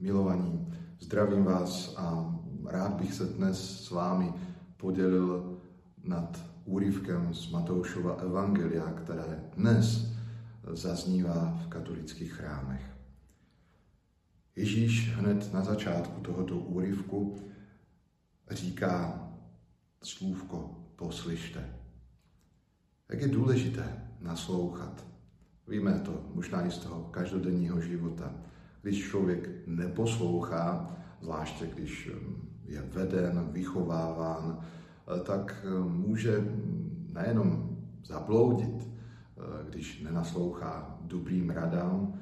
Milovaní, zdravím vás a rád bych se dnes s vámi podělil nad úryvkem z Matoušova Evangelia, které dnes zaznívá v katolických chrámech. Ježíš hned na začátku tohoto úryvku říká slůvko poslyšte. Jak je důležité naslouchat. Víme to možná i z toho každodenního života. Když člověk neposlouchá, zvláště když um, je veden, vychováván, eh, tak eh, může nejenom zabloudit, eh, když nenaslouchá dobrým radám,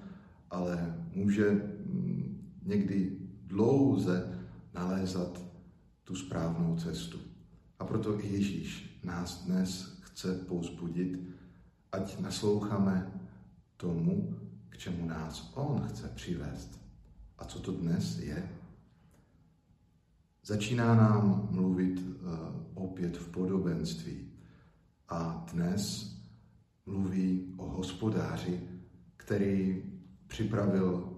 ale může mm, někdy dlouze nalézat tu správnou cestu. A proto i Ježíš nás dnes chce povzbudit, ať nasloucháme tomu, k čemu nás On chce přivést. A co to dnes je? Začíná nám mluvit uh, opět v podobenství. A dnes mluví o hospodáři, který připravil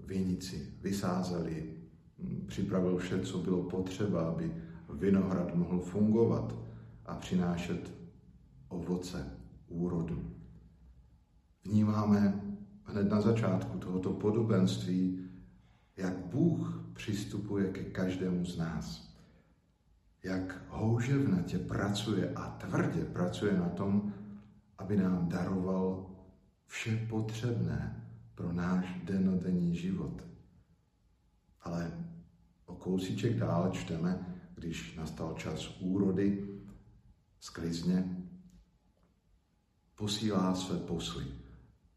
vinici, vysázeli, hm, připravil vše, co bylo potřeba, aby vinohrad mohl fungovat a přinášet ovoce, úrodu. Vnímáme hned na začátku tohoto podobenství, jak Bůh přistupuje ke každému z nás. Jak houževnatě pracuje a tvrdě pracuje na tom, aby nám daroval vše potřebné pro náš denodenní život. Ale o kousíček dál čteme, když nastal čas úrody, sklizně, posílá své posly,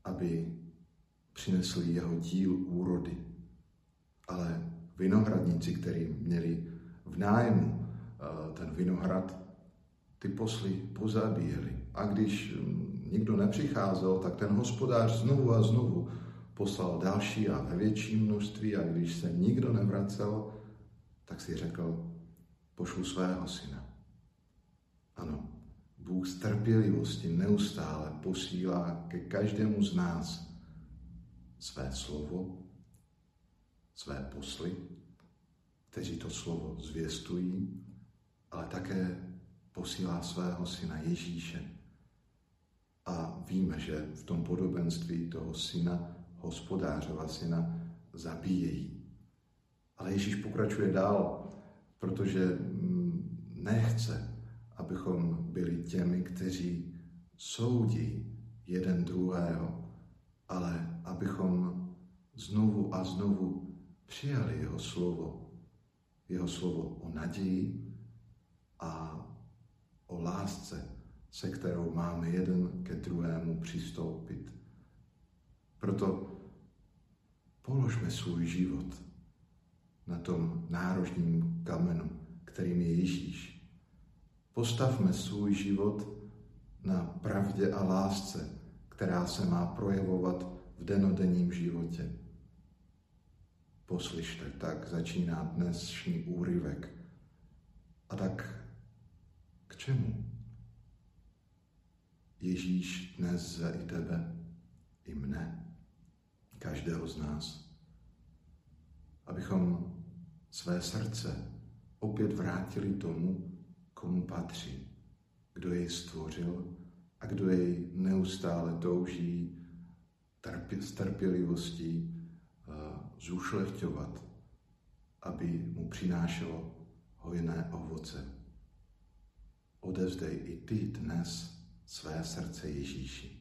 aby přinesli jeho díl úrody. Ale vinohradníci, kteří měli v nájmu eh, ten vinohrad, ty posly pozabíjeli. A když hm, nikdo nepřicházel, tak ten hospodář znovu a znovu poslal další a ve větší množství a když se nikdo nevracel, tak si řekl, pošlu svého syna. Ano, Bůh z trpělivosti neustále posílá ke každému z nás své slovo, své posly, kteří to slovo zvěstují, ale také posílá svého syna Ježíše. A víme, že v tom podobenství toho syna, hospodářova syna, zabíjejí. Ale Ježíš pokračuje dál, protože mm, nechce, abychom byli těmi, kteří soudí jeden druhého, ale abychom znovu a znovu přijali jeho slovo. Jeho slovo o naději a o lásce, se kterou máme jeden ke druhému přistoupit. Proto položme svůj život na tom nárožním kamenu, kterým je Ježíš Postavme svůj život na pravdě a lásce, která se má projevovat v denodenním životě. Poslyšte, tak začíná dnešní úryvek. A tak k čemu? Ježíš dnes zve i tebe, i mne, každého z nás, abychom své srdce opět vrátili tomu, komu patří, kdo jej stvořil a kdo jej neustále touží trpě, s trpělivostí uh, zušlechťovat, aby mu přinášelo hojné ovoce. Odevzdej i ty dnes své srdce Ježíši.